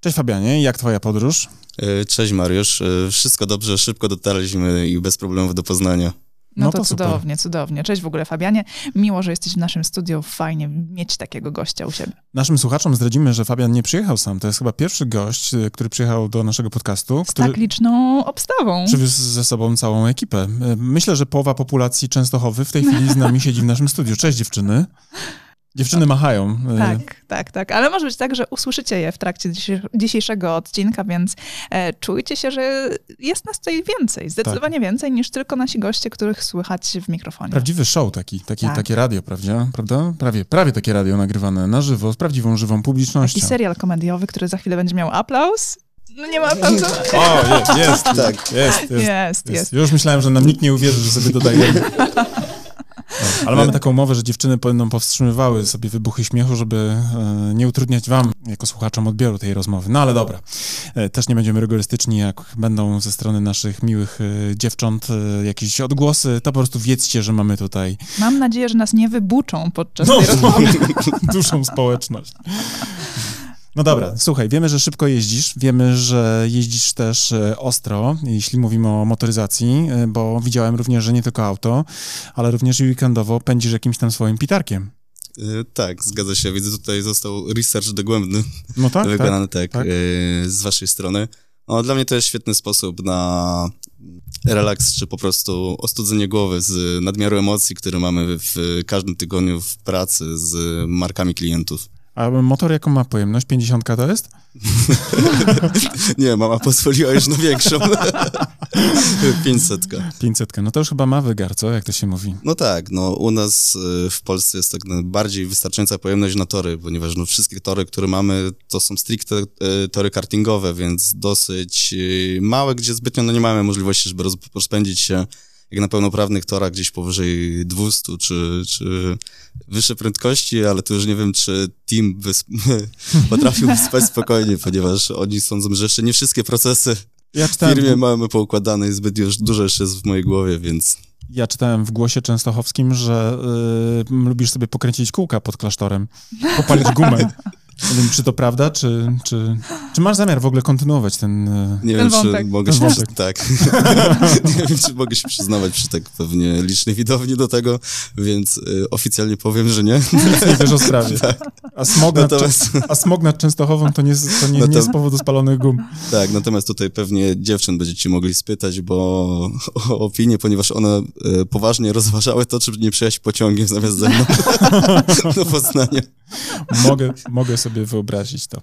Cześć Fabianie, jak twoja podróż? E, cześć Mariusz, e, wszystko dobrze, szybko dotarliśmy i bez problemów do Poznania. No, no to, to cudownie, cudownie. Cześć w ogóle Fabianie. Miło, że jesteś w naszym studiu. Fajnie mieć takiego gościa u siebie. Naszym słuchaczom zdradzimy, że Fabian nie przyjechał sam. To jest chyba pierwszy gość, y, który przyjechał do naszego podcastu. Z tak liczną obstawą. Przywiózł ze sobą całą ekipę. Myślę, że połowa populacji Częstochowy w tej chwili z nami siedzi w naszym studiu. Cześć dziewczyny. Dziewczyny machają. Y, tak, tak, tak. Ale może być tak, że usłyszycie je w trakcie dzisiejszego odcinka, więc e, czujcie się, że jest nas tutaj więcej, zdecydowanie tak. więcej niż tylko nasi goście, których słychać w mikrofonie. Prawdziwy show taki, taki tak. takie radio, prawda? prawda? Prawie, prawie takie radio nagrywane na żywo, z prawdziwą, żywą publicznością. Taki serial komediowy, który za chwilę będzie miał aplauz. No nie ma aplauzu. O, jest, jest, tak. jest, jest, jest, jest. Już myślałem, że nam nikt nie uwierzy, że sobie dodajemy. Ale mamy taką umowę, że dziewczyny będą powstrzymywały sobie wybuchy śmiechu, żeby e, nie utrudniać wam, jako słuchaczom, odbioru tej rozmowy. No ale dobra, e, też nie będziemy rygorystyczni, jak będą ze strony naszych miłych e, dziewcząt jakieś odgłosy, to po prostu wiedzcie, że mamy tutaj... Mam nadzieję, że nas nie wybuczą podczas no, tej rozmowy. Dużą społeczność. No dobra, słuchaj, wiemy, że szybko jeździsz, wiemy, że jeździsz też e, ostro, jeśli mówimy o motoryzacji, e, bo widziałem również, że nie tylko auto, ale również i weekendowo pędzisz jakimś tam swoim pitarkiem. Yy, tak, zgadza się. Widzę, tutaj został research dogłębny no tak, wykonany tak, tak, tak. Z waszej strony. No, dla mnie to jest świetny sposób na relaks, czy po prostu ostudzenie głowy z nadmiaru emocji, które mamy w każdym tygodniu w pracy z markami klientów. A motor jaką ma pojemność? 50 to jest? Nie, mama pozwoliła już na większą. 500. 500. No to już chyba ma wygar, co? Jak to się mówi? No tak, no u nas y, w Polsce jest tak bardziej wystarczająca pojemność na tory, ponieważ no wszystkie tory, które mamy, to są stricte y, tory kartingowe, więc dosyć y, małe, gdzie zbytnio no nie mamy możliwości, żeby rozpędzić się jak na pełnoprawnych torach gdzieś powyżej 200 czy, czy wyższe prędkości, ale to już nie wiem, czy team potrafił spać spokojnie, ponieważ oni sądzą, że jeszcze nie wszystkie procesy ja w firmie mamy poukładane i zbyt już dużo jeszcze jest w mojej głowie, więc... Ja czytałem w głosie częstochowskim, że y, lubisz sobie pokręcić kółka pod klasztorem, popalić gumę. Nie wiem, czy to prawda, czy, czy, czy masz zamiar w ogóle kontynuować ten e, Nie ten wiem, wątek. czy mogę ten się przy... tak. nie wiem, czy mogę się przyznawać przy tak pewnie licznej widowni do tego, więc y, oficjalnie powiem, że nie. nie wiesz o sprawie. Tak. A, smog nad, natomiast... a smog nad Częstochową to nie, to nie, nie z powodu spalonych gum. Tak, natomiast tutaj pewnie dziewczyn będziecie mogli spytać, bo o opinię, ponieważ one y, poważnie rozważały to, czy nie przyjechać pociągiem zamiast ze mną do Poznania. Mogę, mogę sobie wyobrazić to.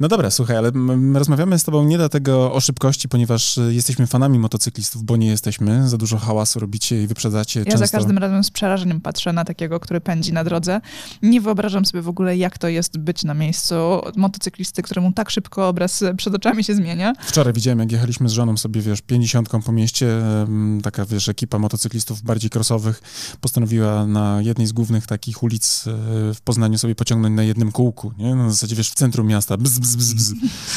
No dobra, słuchaj, ale rozmawiamy z tobą nie dlatego o szybkości, ponieważ y, jesteśmy fanami motocyklistów, bo nie jesteśmy. Za dużo hałasu robicie i wyprzedzacie ja często. za każdym razem z przerażeniem patrzę na takiego, który pędzi na drodze. Nie wyobrażam sobie w ogóle, jak to jest być na miejscu motocyklisty, któremu tak szybko obraz przed oczami się zmienia. Wczoraj widziałem, jak jechaliśmy z żoną sobie, wiesz, pięćdziesiątką po mieście, taka, wiesz, ekipa motocyklistów bardziej crossowych postanowiła na jednej z głównych takich ulic e, w Poznaniu sobie pociągnąć na jednym kółku, nie? Na zasadzie, wiesz, w centrum miasta, bzz, bzz, bzz, bzz.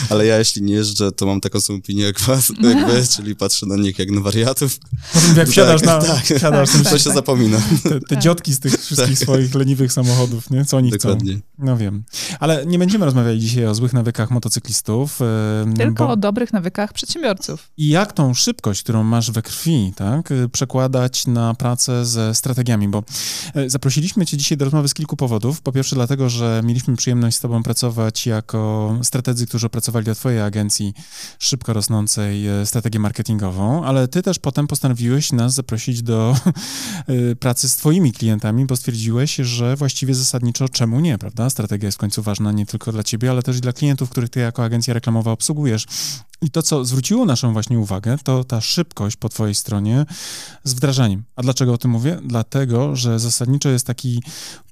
Ale ja jeśli nie jeżdżę, to mam taką samą opinię jak was, jak wy, czyli patrzę na nich jak na wariatów. Potem jak wsiadasz tak, na... Tak, wsiadasz, tak, to się tak. zapomina. Te, te dziotki z tych wszystkich swoich leniwych samochodów, nie? Co oni Dokładnie. chcą. No wiem. Ale nie będziemy rozmawiali dzisiaj o złych nawykach motocyklistów. Tylko bo... o dobrych nawykach przedsiębiorców. I jak tą szybkość, którą masz we krwi, tak, przekładać na pracę ze strategiami, bo e, zaprosiliśmy cię dzisiaj do rozmowy z kilku powodów. Po pierwsze dlatego, że mieliśmy przyjemność z tobą pracować jako strategzy, którzy opracowali dla twojej agencji szybko rosnącej e, strategię marketingową, ale ty też potem postanowiłeś nas zaprosić do e, pracy z twoimi klientami, bo stwierdziłeś, że właściwie zasadniczo czemu nie, prawda? Strategia jest w końcu ważna nie tylko dla ciebie, ale też i dla klientów, których ty jako agencja reklamowa obsługujesz. I to, co zwróciło naszą właśnie uwagę, to ta szybkość po twojej stronie z wdrażaniem. A dlaczego o tym mówię? Dlatego, że zasadniczo jest taki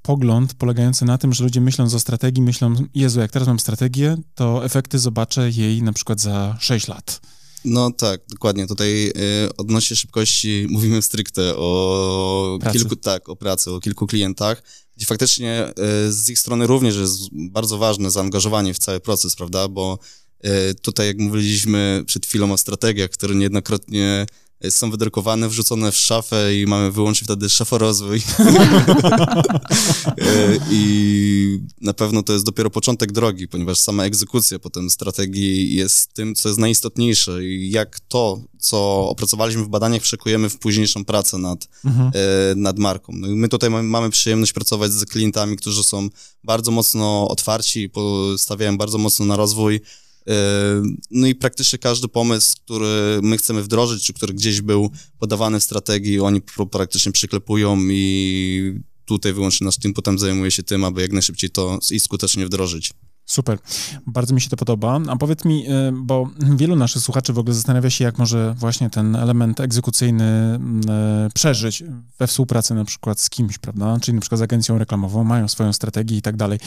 pogląd polegający na tym, że ludzie myśląc o strategii, myślą, Jezu, jak teraz mam strategię, to efekty zobaczę jej na przykład za 6 lat. No tak, dokładnie. Tutaj y, odnośnie szybkości mówimy stricte o pracy. kilku, tak, o pracy, o kilku klientach, gdzie faktycznie y, z ich strony również jest bardzo ważne zaangażowanie w cały proces, prawda, bo tutaj jak mówiliśmy przed chwilą o strategiach, które niejednokrotnie są wydrukowane, wrzucone w szafę i mamy wyłącznie wtedy szaforozwój. I na pewno to jest dopiero początek drogi, ponieważ sama egzekucja potem strategii jest tym, co jest najistotniejsze i jak to, co opracowaliśmy w badaniach, przekujemy w późniejszą pracę nad, mhm. nad marką. No my tutaj mamy przyjemność pracować z klientami, którzy są bardzo mocno otwarci i stawiają bardzo mocno na rozwój no i praktycznie każdy pomysł, który my chcemy wdrożyć, czy który gdzieś był podawany w strategii, oni praktycznie przyklepują i tutaj wyłącznie nasz team potem zajmuje się tym, aby jak najszybciej to i skutecznie wdrożyć. Super. Bardzo mi się to podoba. A powiedz mi, y, bo wielu naszych słuchaczy w ogóle zastanawia się, jak może właśnie ten element egzekucyjny y, przeżyć we współpracy na przykład z kimś, prawda? Czyli na przykład z agencją reklamową, mają swoją strategię i tak dalej.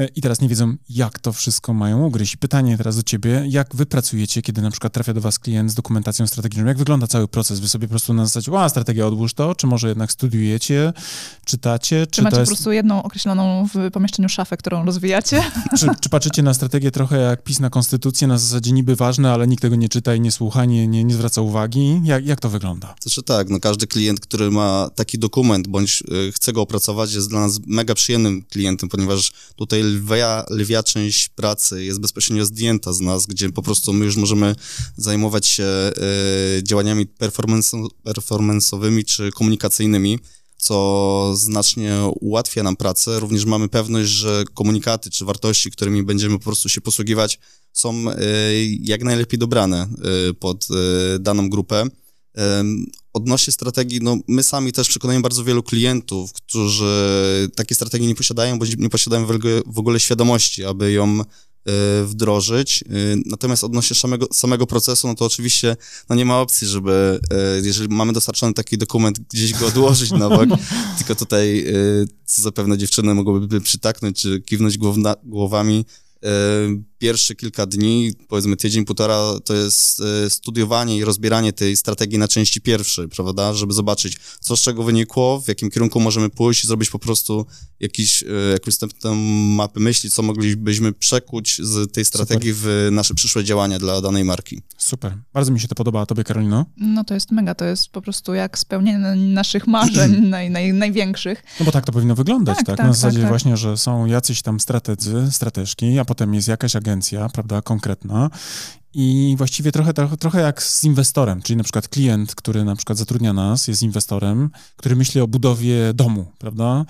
Y, I teraz nie wiedzą, jak to wszystko mają ugryźć. Pytanie teraz do ciebie, jak wy pracujecie, kiedy na przykład trafia do was klient z dokumentacją strategiczną? Jak wygląda cały proces? Wy sobie po prostu na zasadzie, a strategia odłóż to, czy może jednak studiujecie, czytacie? Czy, czy macie jest... po prostu jedną określoną w pomieszczeniu szafę, którą rozwijacie? Czy czy, patrzycie na strategię trochę jak PiS na konstytucję, na zasadzie niby ważne, ale nikt tego nie czyta i nie słucha, nie, nie, nie zwraca uwagi? Jak, jak to wygląda? Znaczy tak, no każdy klient, który ma taki dokument, bądź y, chce go opracować, jest dla nas mega przyjemnym klientem, ponieważ tutaj lwia, lwia część pracy jest bezpośrednio zdjęta z nas, gdzie po prostu my już możemy zajmować się y, działaniami performance'owymi czy komunikacyjnymi, co znacznie ułatwia nam pracę. Również mamy pewność, że komunikaty czy wartości, którymi będziemy po prostu się posługiwać, są e, jak najlepiej dobrane e, pod e, daną grupę. Odnośnie strategii, no my sami też przekonujemy bardzo wielu klientów, którzy takiej strategii nie posiadają, bądź nie posiadają w ogóle świadomości, aby ją wdrożyć. Y, natomiast odnośnie samego, samego procesu, no to oczywiście no nie ma opcji, żeby y, jeżeli mamy dostarczony taki dokument, gdzieś go odłożyć na bok, tylko tutaj co zapewne dziewczyny mogłyby przytaknąć czy kiwnąć głowna, głowami, pierwsze kilka dni, powiedzmy tydzień, półtora, to jest e, studiowanie i rozbieranie tej strategii na części pierwszej, prawda, żeby zobaczyć, co z czego wynikło, w jakim kierunku możemy pójść i zrobić po prostu jakiś, e, jakąś wstępną mapę myśli, co moglibyśmy przekuć z tej strategii Super. w nasze przyszłe działania dla danej marki. Super. Bardzo mi się to podoba. A tobie, Karolino? No to jest mega. To jest po prostu jak spełnienie naszych marzeń naj, naj, największych. No bo tak to powinno wyglądać, tak? tak? tak na zasadzie tak, tak. właśnie, że są jacyś tam strategzy, strateżki, a potem jest jakaś agencja, agencja, prawda, konkretna i właściwie trochę, trochę, trochę jak z inwestorem, czyli na przykład klient, który na przykład zatrudnia nas, jest inwestorem, który myśli o budowie domu, prawda?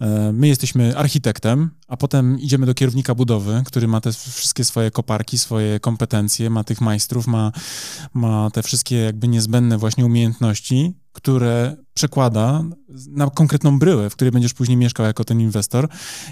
E, my jesteśmy architektem, a potem idziemy do kierownika budowy, który ma te wszystkie swoje koparki, swoje kompetencje, ma tych majstrów, ma, ma te wszystkie jakby niezbędne właśnie umiejętności, które przekłada na konkretną bryłę, w której będziesz później mieszkał jako ten inwestor,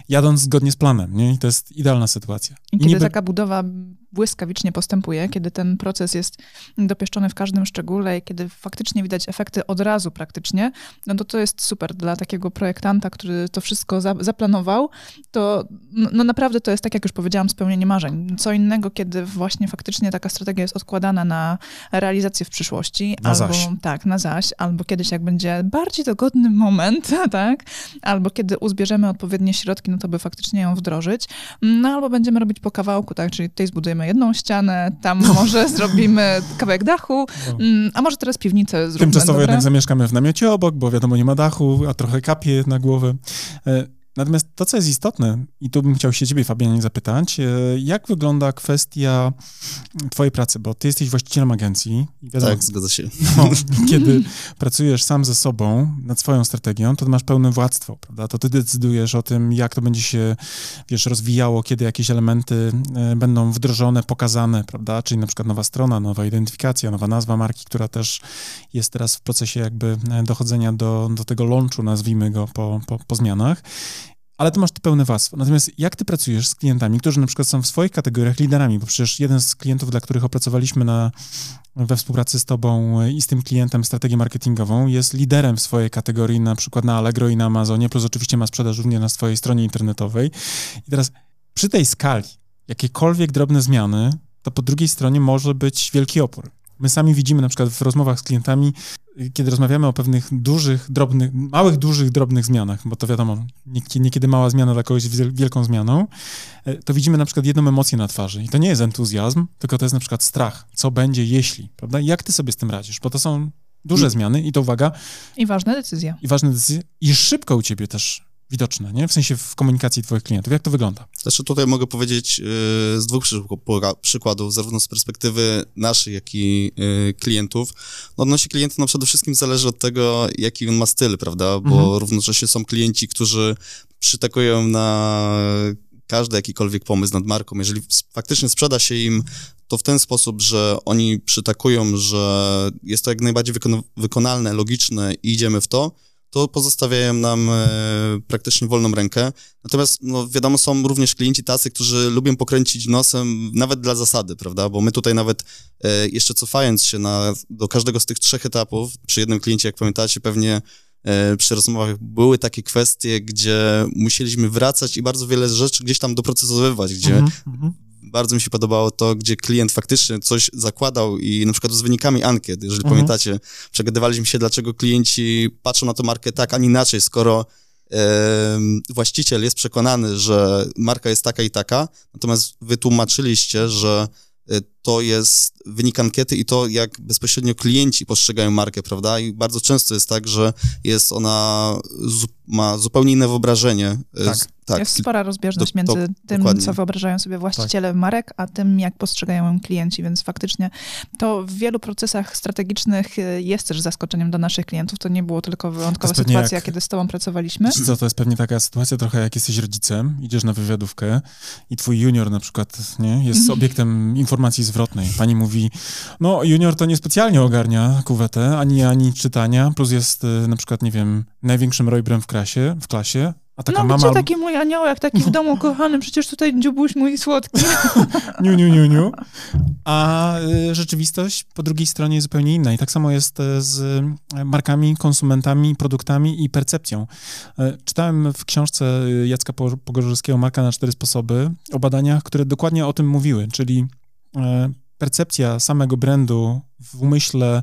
jadąc zgodnie z planem, nie? I to jest idealna sytuacja. I, I kiedy niby... taka budowa błyskawicznie postępuje, kiedy ten proces jest dopieszczony w każdym szczególe i kiedy faktycznie widać efekty od razu praktycznie, no to to jest super dla takiego projektanta, który to wszystko za, zaplanował, to no, no naprawdę to jest, tak jak już powiedziałam, spełnienie marzeń. Co innego, kiedy właśnie faktycznie taka strategia jest odkładana na realizację w przyszłości. Na albo, zaś. Tak, na zaś, albo kiedyś jak będzie bardziej dogodny moment, tak, albo kiedy uzbierzemy odpowiednie środki, no to by faktycznie ją wdrożyć, no albo będziemy robić po kawałku, tak, czyli tutaj zbudujemy jedną ścianę, tam no. może zrobimy kawałek dachu, no. Mm, a może teraz piwnicę zrobimy. Tymczasowo dobra? jednak zamieszkamy w namiocie obok, bo wiadomo, nie ma dachu, a trochę kapie na głowę. Natomiast to, co jest istotne, i tu bym chciał się ciebie, Fabianie, zapytać, e, jak wygląda kwestia twojej pracy, bo ty jesteś właścicielem agencji. Wiadomo, tak, zgadza się. No, kiedy pracujesz sam ze sobą nad swoją strategią, to masz pełne władztwo, prawda? To ty decydujesz o tym, jak to będzie się, wiesz, rozwijało, kiedy jakieś elementy e, będą wdrożone, pokazane, prawda? Czyli na przykład nowa strona, nowa identyfikacja, nowa nazwa marki, która też jest teraz w procesie jakby e, dochodzenia do, do tego launchu, nazwijmy go, po, po, po zmianach ale ty masz to pełne warstwo. Natomiast jak ty pracujesz z klientami, którzy na przykład są w swoich kategoriach liderami, bo przecież jeden z klientów, dla których opracowaliśmy na, we współpracy z tobą i z tym klientem strategię marketingową, jest liderem w swojej kategorii, na przykład na Allegro i na Amazonie, plus oczywiście ma sprzedaż również na swojej stronie internetowej. I teraz przy tej skali, jakiekolwiek drobne zmiany, to po drugiej stronie może być wielki opór. My sami widzimy na przykład w rozmowach z klientami, kiedy rozmawiamy o pewnych dużych, drobnych, małych, dużych, drobnych zmianach, bo to wiadomo, niekiedy mała zmiana dla kogoś jest wielką zmianą, e, to widzimy na przykład jedną emocję na twarzy. I to nie jest entuzjazm, tylko to jest na przykład strach. Co będzie, jeśli, prawda? Jak ty sobie z tym radzisz? Bo to są duże I, zmiany i to uwaga. I ważne decyzje. I ważne decyzje. I szybko u ciebie też widoczne, nie? W sensie w komunikacji twoich klientów. Jak to wygląda? Znaczy tutaj mogę powiedzieć yy, z dwóch przykładów, zarówno z perspektywy naszych, jak i yy, klientów. No odnośnie klienta no przede wszystkim zależy od tego, jaki on ma styl, prawda? Bo mhm. równocześnie są klienci, którzy przytakują na każdy jakikolwiek pomysł nad marką. Jeżeli faktycznie sprzeda się im to w ten sposób, że oni przytakują, że jest to jak najbardziej wykonalne, logiczne i idziemy w to, to pozostawiają nam e, praktycznie wolną rękę. Natomiast, no, wiadomo, są również klienci tacy, którzy lubią pokręcić nosem nawet dla zasady, prawda? Bo my tutaj nawet e, jeszcze cofając się na, do każdego z tych trzech etapów, przy jednym kliencie, jak pamiętacie, pewnie e, przy rozmowach były takie kwestie, gdzie musieliśmy wracać i bardzo wiele rzeczy gdzieś tam doprocesowywać, gdzie mm -hmm bardzo mi się podobało to, gdzie klient faktycznie coś zakładał i na przykład z wynikami ankiet, jeżeli mhm. pamiętacie, przegadywaliśmy się, dlaczego klienci patrzą na tę markę tak, a nie inaczej, skoro e, właściciel jest przekonany, że marka jest taka i taka, natomiast wytłumaczyliście, że e, to jest wynik ankiety i to, jak bezpośrednio klienci postrzegają markę, prawda? I bardzo często jest tak, że jest ona, ma zupełnie inne wyobrażenie. E, tak. Tak. Jest spora rozbieżność do, między tym, dokładnie. co wyobrażają sobie właściciele tak. marek, a tym, jak postrzegają ją klienci, więc faktycznie to w wielu procesach strategicznych e, jest też zaskoczeniem dla naszych klientów. To nie było tylko wyjątkowa sytuacja, jak, kiedy z tobą pracowaliśmy. Co, to jest pewnie taka sytuacja trochę, jak jesteś rodzicem, idziesz na wywiadówkę i twój junior na przykład nie, jest mhm. obiektem informacji zwrotnej. Pani mówi, no junior to niespecjalnie ogarnia kuwetę, ani, ani czytania, plus jest e, na przykład, nie wiem, największym rojbrem w klasie, w klasie, a taka no, mama... gdzie taki mój aniołek, taki w domu kochany, przecież tutaj dziubuś mój słodki. niu, niu, niu, niu. A y, rzeczywistość po drugiej stronie jest zupełnie inna. I tak samo jest y, z y, markami, konsumentami, produktami i percepcją. Czytałem w książce Jacka Pogorzelskiego Marka na cztery sposoby o badaniach, które dokładnie o tym mówiły, czyli percepcja samego brandu w umyśle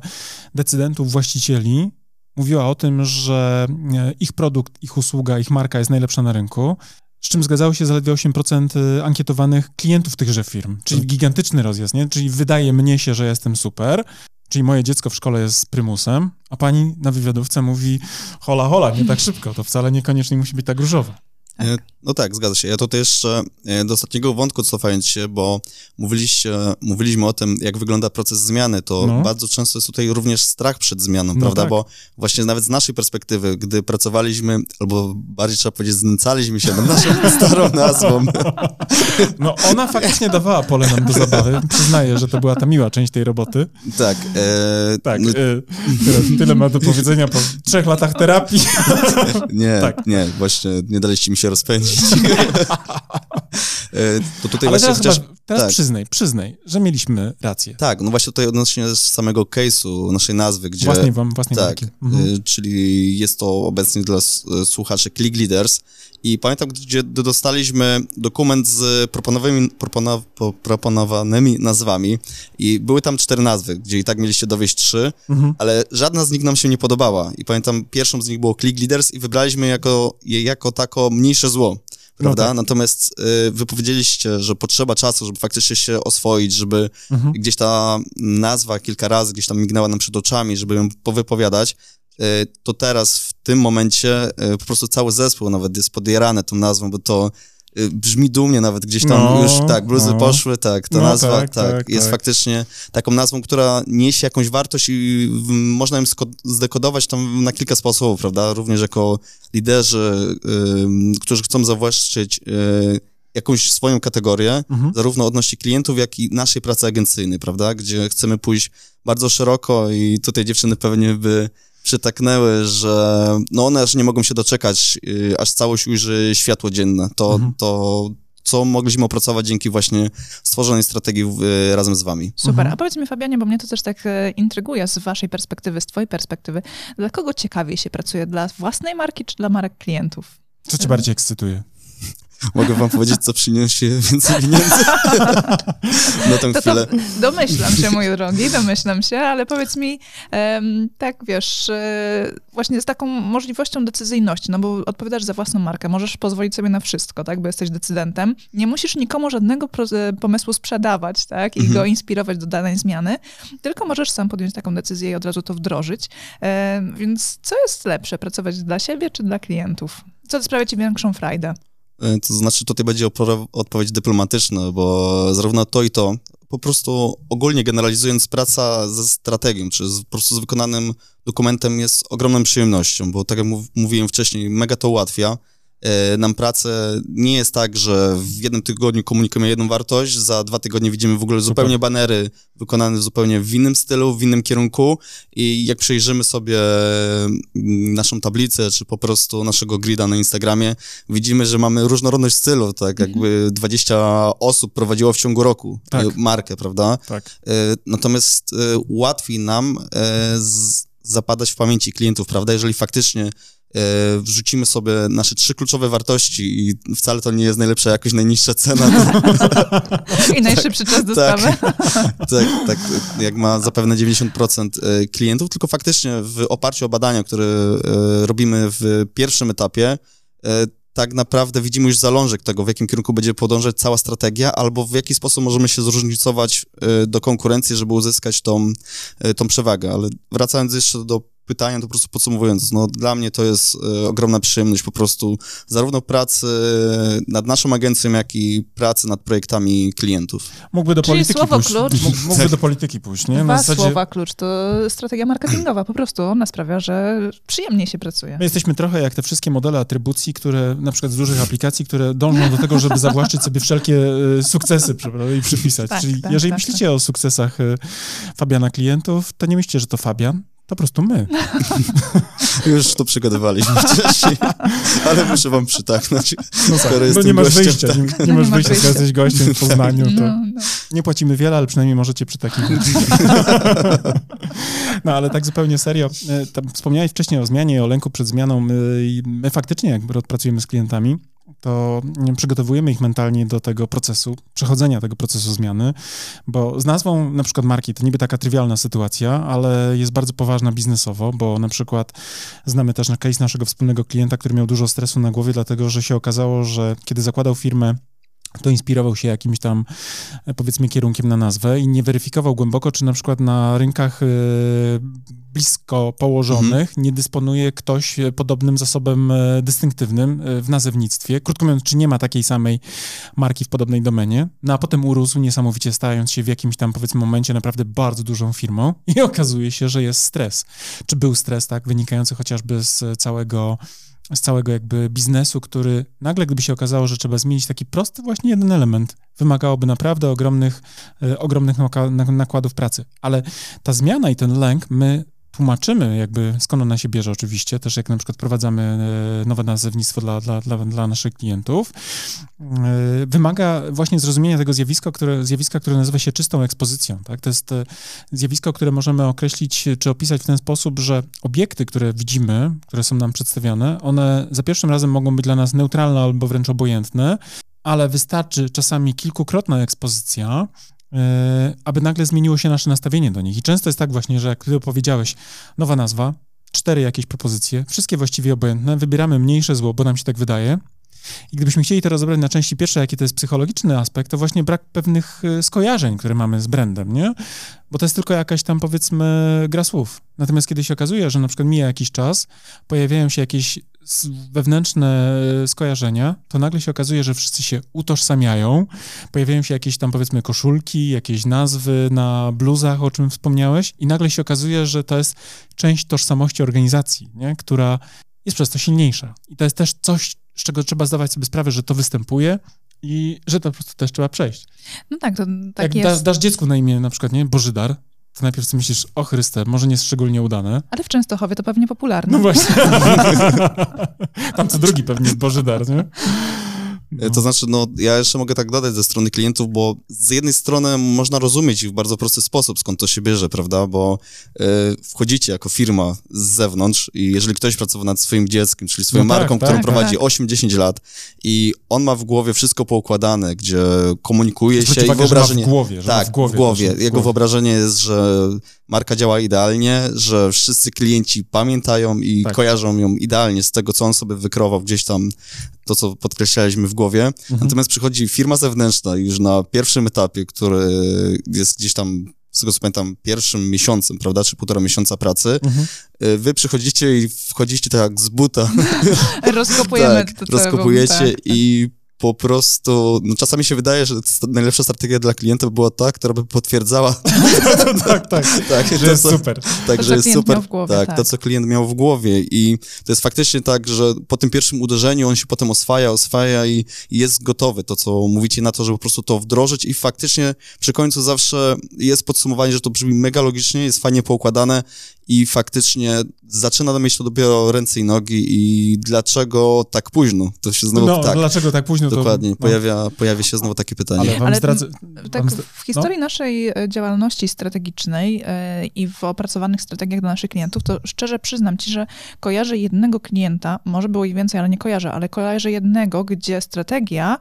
decydentów, właścicieli mówiła o tym, że e, ich produkt, ich usługa, ich marka jest najlepsza na rynku, z czym zgadzało się zaledwie 8% e, ankietowanych klientów tychże firm, czyli tak. gigantyczny rozjazd, nie? Czyli wydaje mnie się, że jestem super, czyli moje dziecko w szkole jest prymusem, a pani na wywiadówce mówi hola, hola, nie tak szybko, to wcale niekoniecznie musi być tak różowe. Tak. No tak, zgadza się. Ja tutaj jeszcze e, do ostatniego wątku cofając się, bo mówiliście, mówiliśmy o tym, jak wygląda proces zmiany, to no. bardzo często jest tutaj również strach przed zmianą, no prawda? Tak. Bo właśnie nawet z naszej perspektywy, gdy pracowaliśmy, albo bardziej trzeba powiedzieć, znęcaliśmy się nad naszą starą nazwą. No ona faktycznie dawała pole nam do zabawy. Przyznaję, że to była ta miła część tej roboty. Tak. E, tak. No... E, tyle, tyle ma do powiedzenia po trzech latach terapii. Nie, tak. nie, właśnie nie daliście mi się rozpędzić. E, to tutaj Ale teraz, chociaż... teraz tak. przyznaj, przyznaj, że mieliśmy rację. Tak, no właśnie tutaj odnośnie samego case'u, naszej nazwy, gdzie... Własnej wam, własnej Tak, mhm. E, czyli jest to obecnie dla e, słuchaczy Click Leaders i pamiętam, gdzie dostaliśmy dokument z proponowanymi, proponow, proponowanymi nazwami i były tam cztery nazwy, gdzie i tak mieliście dowieść trzy, mhm. ale żadna z nich nam się nie podobała. I pamiętam, pierwszą z nich było Click Leaders i wybraliśmy jako, je jako tako mniejsze zło prawda? No tak. Natomiast y, wypowiedzieliście, że potrzeba czasu, żeby faktycznie się oswoić, żeby mhm. gdzieś ta nazwa kilka razy gdzieś tam mignęła nam przed oczami, żeby ją powypowiadać. Y, to teraz, w tym momencie, y, po prostu cały zespół nawet jest podjarany tą nazwą, bo to brzmi dumnie nawet gdzieś tam no, już, tak, bluzy no. poszły, tak, ta no, nazwa, tak, tak, tak jest tak. faktycznie taką nazwą, która niesie jakąś wartość i można ją zdekodować tam na kilka sposobów, prawda, również jako liderzy, y, którzy chcą zawłaszczyć y, jakąś swoją kategorię, mhm. zarówno odnośnie klientów, jak i naszej pracy agencyjnej, prawda, gdzie chcemy pójść bardzo szeroko i tutaj dziewczyny pewnie by przytaknęły, że no one aż nie mogą się doczekać, yy, aż całość ujrzy światło dzienne. To, mhm. to co mogliśmy opracować dzięki właśnie stworzonej strategii yy, razem z wami. Super. Mhm. A powiedz mi, Fabianie, bo mnie to też tak e, intryguje z waszej perspektywy, z twojej perspektywy. Dla kogo ciekawiej się pracuje? Dla własnej marki czy dla marek klientów? Co cię bardziej ekscytuje? Mogę wam powiedzieć, co przyniesie więcej pieniędzy na tę To, chwilę. to domyślam się, mój drogi, domyślam się, ale powiedz mi, em, tak wiesz, e, właśnie z taką możliwością decyzyjności, no bo odpowiadasz za własną markę, możesz pozwolić sobie na wszystko, tak, bo jesteś decydentem. Nie musisz nikomu żadnego e, pomysłu sprzedawać, tak, i Mhm. go inspirować do danej zmiany, tylko możesz sam podjąć taką decyzję i od razu to wdrożyć. E, więc co jest lepsze, pracować dla siebie czy dla klientów? Co sprawia ci większą frajdę? E, To znaczy, tutaj będzie odpowiedź dyplomatyczna, bo zarówno to i to, po prostu ogólnie generalizując, praca ze strategią, czy z, po prostu z wykonanym dokumentem jest ogromną przyjemnością, bo tak jak mów, mówiłem wcześniej, mega to ułatwia. E, nam pracę nie jest tak, że w jednym tygodniu komunikujemy jedną wartość, za dwa tygodnie widzimy w ogóle zupełnie banery wykonane zupełnie w innym stylu, w innym kierunku i jak przejrzymy sobie mm, naszą tablicę, czy po prostu naszego grida na Instagramie, widzimy, że mamy różnorodność stylu, tak jakby 20 osób prowadziło w ciągu roku Tak. e, markę, prawda? Tak. E, Natomiast łatwiej nam zapadać w pamięci klientów, prawda? Jeżeli faktycznie wrzucimy sobie nasze trzy kluczowe wartości i wcale to nie jest najlepsza jakoś najniższa cena, I najszybszy czas dostawy. tak, tak, jak ma zapewne 90% e, klientów, tylko faktycznie w oparciu o badania, które e, robimy w pierwszym etapie, e, tak naprawdę widzimy już zalążek tego, w jakim kierunku będzie podążać cała strategia, albo w jaki sposób możemy się zróżnicować e, do konkurencji, żeby uzyskać tą, e, tą przewagę. Ale wracając jeszcze do pytania, to po prostu podsumowując, no dla mnie to jest e, ogromna przyjemność po prostu zarówno pracy nad naszą agencją, jak i pracy nad projektami klientów. Mógłby do Czyli polityki słowo pójść. klucz. Mógł- Mógłby do polityki pójść, nie? Dwa słowa klucz to strategia marketingowa. Po prostu ona sprawia, że przyjemniej się pracuje. My jesteśmy trochę jak te wszystkie modele atrybucji, które na przykład z dużych aplikacji, które dążą do tego, żeby zawłaszczyć sobie wszelkie e, sukcesy prawda, i przypisać. Tak, Czyli tak, jeżeli tak, myślicie o sukcesach e, Fabiana klientów, to nie myślcie, że to Fabian, po prostu my. Już to przygodowaliśmy wcześniej, ale muszę wam przytaknąć. No Skoro no jestem nie masz gościem, wyjścia, tak. nie, nie No nie masz wyjścia, skoro wyjścia. jesteś gościem w Poznaniu, to No, no. nie płacimy wiele, ale przynajmniej możecie przytakiwać. No ale tak zupełnie serio, e, tam wspomniałeś wcześniej o zmianie, o lęku przed zmianą e, i my faktycznie jak pracujemy z klientami, to przygotowujemy ich mentalnie do tego procesu, przechodzenia tego procesu zmiany, bo z nazwą na przykład marki to niby taka trywialna sytuacja, ale jest bardzo poważna biznesowo, bo na przykład znamy też na case naszego wspólnego klienta, który miał dużo stresu na głowie, dlatego że się okazało, że kiedy zakładał firmę, to inspirował się jakimś tam, e, powiedzmy, kierunkiem na nazwę i nie weryfikował głęboko, czy na przykład na rynkach e, blisko położonych nie dysponuje ktoś e, podobnym zasobem dystynktywnym w nazewnictwie. Krótko mówiąc, czy nie ma takiej samej marki w podobnej domenie. No a potem urósł niesamowicie, stając się w jakimś tam, powiedzmy, momencie naprawdę bardzo dużą firmą i okazuje się, że jest stres. Czy był stres, tak, wynikający chociażby z całego z całego jakby biznesu, który nagle, gdyby się okazało, że trzeba zmienić taki prosty właśnie jeden element, wymagałoby naprawdę ogromnych, e, ogromnych nakładów pracy. Ale ta zmiana i ten lęk, my tłumaczymy jakby, skąd ona się bierze oczywiście, też jak na przykład prowadzamy e, nowe nazewnictwo dla, dla, dla, dla naszych klientów, e, wymaga właśnie zrozumienia tego zjawiska, które, zjawiska, które nazywa się czystą ekspozycją. Tak? To jest e, zjawisko, które możemy określić czy opisać w ten sposób, że obiekty, które widzimy, które są nam przedstawiane, one za pierwszym razem mogą być dla nas neutralne albo wręcz obojętne, ale wystarczy czasami kilkukrotna ekspozycja, aby nagle zmieniło się nasze nastawienie do nich. I często jest tak właśnie, że jak ty powiedziałeś, nowa nazwa, cztery jakieś propozycje, wszystkie właściwie obojętne, wybieramy mniejsze zło, bo nam się tak wydaje. I gdybyśmy chcieli to rozebrać na części pierwsze, jaki to jest psychologiczny aspekt, to właśnie brak pewnych e, skojarzeń, które mamy z brandem, nie? Bo to jest tylko jakaś tam, powiedzmy, gra słów. Natomiast kiedy się okazuje, że na przykład mija jakiś czas, pojawiają się jakieś wewnętrzne e, skojarzenia, to nagle się okazuje, że wszyscy się utożsamiają, pojawiają się jakieś tam, powiedzmy, koszulki, jakieś nazwy na bluzach, o czym wspomniałeś i nagle się okazuje, że to jest część tożsamości organizacji, nie? która jest przez to silniejsza. I to jest też coś, z czego trzeba zdawać sobie sprawę, że to występuje i że to po prostu też trzeba przejść. No tak, to tak Jak jest. dasz, dasz dziecku na imię na przykład, nie, Bożydar, to najpierw sobie myślisz, o Chryste, może nie szczególnie udane. Ale w Częstochowie to pewnie popularne. No właśnie. Tam co drugi pewnie jest Bożydar, nie? E, To znaczy, no, ja jeszcze mogę tak dodać ze strony klientów, bo z jednej strony można rozumieć ich w bardzo prosty sposób, skąd to się bierze, prawda, bo e, wchodzicie jako firma z zewnątrz i jeżeli ktoś pracował nad swoim dzieckiem, czyli swoją No tak, marką, tak, którą tak. prowadzi 8-10 lat i on ma w głowie wszystko poukładane, gdzie komunikuje Zwróć się i uwagę, że ma w wyobrażenie... głowie, że tak, w głowie w głowie. też, w Jego głowie. wyobrażenie jest, że marka działa idealnie, że wszyscy klienci pamiętają i Tak. kojarzą ją idealnie z tego, co on sobie wykreował gdzieś tam, to co podkreślaliśmy w głowie. Mhm. Natomiast przychodzi firma zewnętrzna już na pierwszym etapie, który jest gdzieś tam, z tego co pamiętam, pierwszym miesiącem, prawda, czy półtora miesiąca pracy. Mhm. Y, Wy przychodzicie i wchodzicie tak z buta. Rozkopujemy tak, to, rozkopujecie tak, i po prostu, no czasami się wydaje, że najlepsza strategia dla klienta by była ta, która by potwierdzała tak, tak, tak, że to, jest co- super. tak, To, że co jest klient super. miał w głowie, tak, tak. to, co klient miał w głowie. I to jest faktycznie tak, że po tym pierwszym uderzeniu on się potem oswaja, oswaja i, i jest gotowy. To, co mówicie na to, żeby po prostu to wdrożyć i faktycznie przy końcu zawsze jest podsumowanie, że to brzmi mega logicznie, jest fajnie poukładane i faktycznie zaczyna mieć to dopiero ręce i nogi i dlaczego tak późno? To się znowu No, tak. dlaczego tak późno? Dokładnie, To, no, pojawia, pojawia się znowu takie pytanie. ale wam Ale zdradzę... Tak, wam zdra- w historii naszej e, strategicznej e, i w opracowanych strategiach dla naszych klientów, to szczerze przyznam ci, że kojarzę jednego klienta, może było ich więcej, ale nie kojarzę, ale kojarzę jednego, gdzie strategia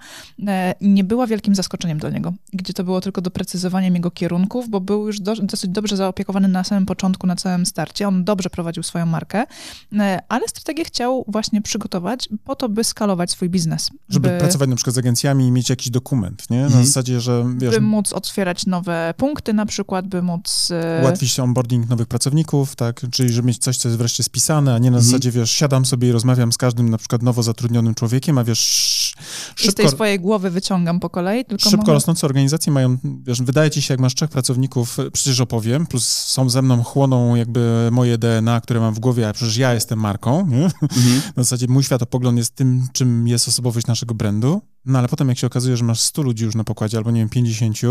e, nie była wielkim zaskoczeniem dla niego, gdzie to było tylko doprecyzowaniem jego kierunków, bo był już do, dosyć dobrze zaopiekowany na samym początku, na całym starcie. On dobrze prowadził swoją markę, e, ale strategię chciał właśnie przygotować po to, by skalować swój biznes. Żeby by... pracować na przykład z agencjami i mieć jakiś dokument, nie? Na Mhm. zasadzie, że wiesz, by móc otwierać nowe punkty na przykład, by móc... e, ułatwić onboarding nowych pracowników, tak? Czyli żeby mieć coś, co jest wreszcie spisane, a nie na Mhm. zasadzie, wiesz, siadam sobie i rozmawiam z każdym na przykład nowo zatrudnionym człowiekiem, a wiesz, I z tej szybko, swojej głowy wyciągam po kolei, tylko szybko mogę... rosnące organizacje mają, wiesz, wydaje ci się, jak masz trzech pracowników, e, przecież opowiem, plus są ze mną, chłoną jakby moje DNA, które mam w głowie, a przecież ja jestem marką, nie? Mhm. Na zasadzie mój światopogląd jest tym, czym jest osobowość naszego brandu, no ale potem jak się okazuje, że masz 100 ludzi już na pokładzie, albo nie wiem, 50,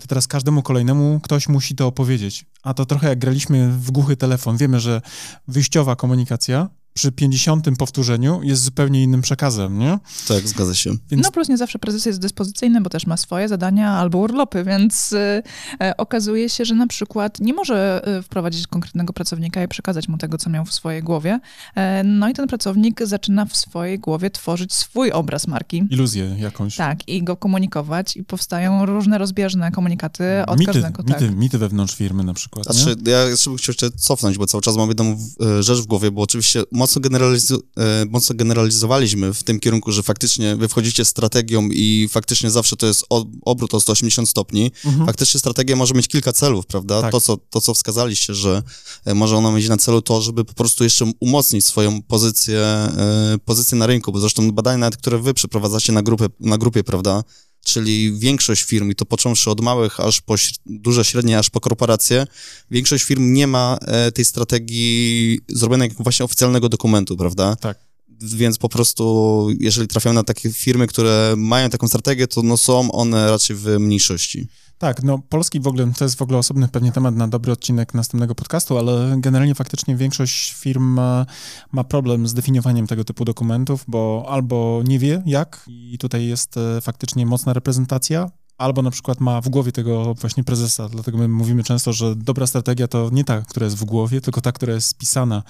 to teraz każdemu kolejnemu ktoś musi to opowiedzieć. A to trochę jak graliśmy w głuchy telefon. Wiemy, że wyjściowa komunikacja przy 50 powtórzeniu jest zupełnie innym przekazem, nie? Tak, zgadza się. Więc No plus nie zawsze prezes jest dyspozycyjny, bo też ma swoje zadania albo urlopy, więc y, e, okazuje się, że na przykład nie może y, wprowadzić konkretnego pracownika i przekazać mu tego, co miał w swojej głowie. E, no i ten pracownik zaczyna w swojej głowie tworzyć swój obraz marki. iluzję jakąś. Tak, i go komunikować i powstają różne rozbieżne komunikaty od mity, każdego. tak. mity, mity wewnątrz firmy na przykład, nie? Znaczy, ja jeszcze bym chciał jeszcze cofnąć, bo cały czas mam jedną e, rzecz w głowie, bo oczywiście mocno, generalizu- e, mocno generalizowaliśmy w tym kierunku, że faktycznie wy wchodzicie z strategią i faktycznie zawsze to jest obrót o 180 stopni. Mhm. Faktycznie strategia może mieć kilka celów, prawda? Tak. To, co, to, co wskazaliście, że e, może ona mieć na celu to, żeby po prostu jeszcze umocnić swoją pozycję, e, pozycję na rynku, bo zresztą badania, nawet które wy przeprowadzacie na, grupę, na grupie, prawda? Czyli większość firm, i to począwszy od małych, aż po duże, średnie, aż po korporacje, większość firm nie ma e, tej strategii zrobionej jak właśnie oficjalnego dokumentu, prawda? Tak. Więc po prostu, jeżeli trafiamy na takie firmy, które mają taką strategię, to no są one raczej w mniejszości. Tak, no Polski w ogóle, to jest w ogóle osobny pewnie temat na dobry odcinek następnego podcastu, ale generalnie faktycznie większość firm ma, ma problem z definiowaniem tego typu dokumentów, bo albo nie wie jak i tutaj jest e, faktycznie mocna reprezentacja, albo na przykład ma w głowie tego właśnie prezesa, dlatego my mówimy często, że dobra strategia to nie ta, która jest w głowie, tylko ta, która jest spisana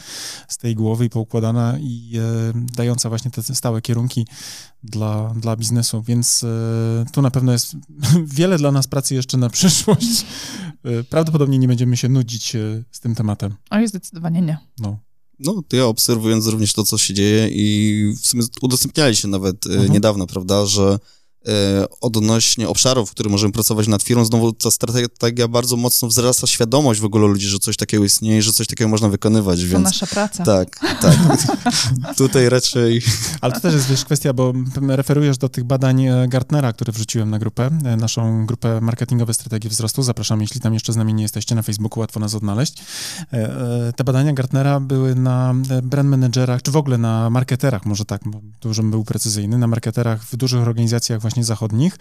z tej głowy i poukładana i e, dająca właśnie te stałe kierunki dla, dla biznesu, więc e, tu na pewno jest wiele dla nas pracy jeszcze na przyszłość. E, prawdopodobnie nie będziemy się nudzić e, z tym tematem. Oj, zdecydowanie nie. No. No, to ja obserwując również to, co się dzieje i w sumie udostępnialiście nawet e, Mhm. niedawno, prawda, że odnośnie obszarów, w których możemy pracować nad firmą, znowu ta strategia bardzo mocno wzrasta świadomość w ogóle ludzi, że coś takiego istnieje, że coś takiego można wykonywać, To więc nasza praca. tak, tak. Tutaj raczej Ale to też jest wiesz, kwestia, bo referujesz do tych badań e, Gartnera, które wrzuciłem na grupę, e, naszą grupę marketingowe strategii wzrostu. Zapraszam, jeśli tam jeszcze z nami nie jesteście na Facebooku, łatwo nas odnaleźć. E, e, Te badania Gartnera były na e, brand managerach, czy w ogóle na marketerach, może tak, żebym był precyzyjny, na marketerach w dużych organizacjach właśnie właśnie zachodnich.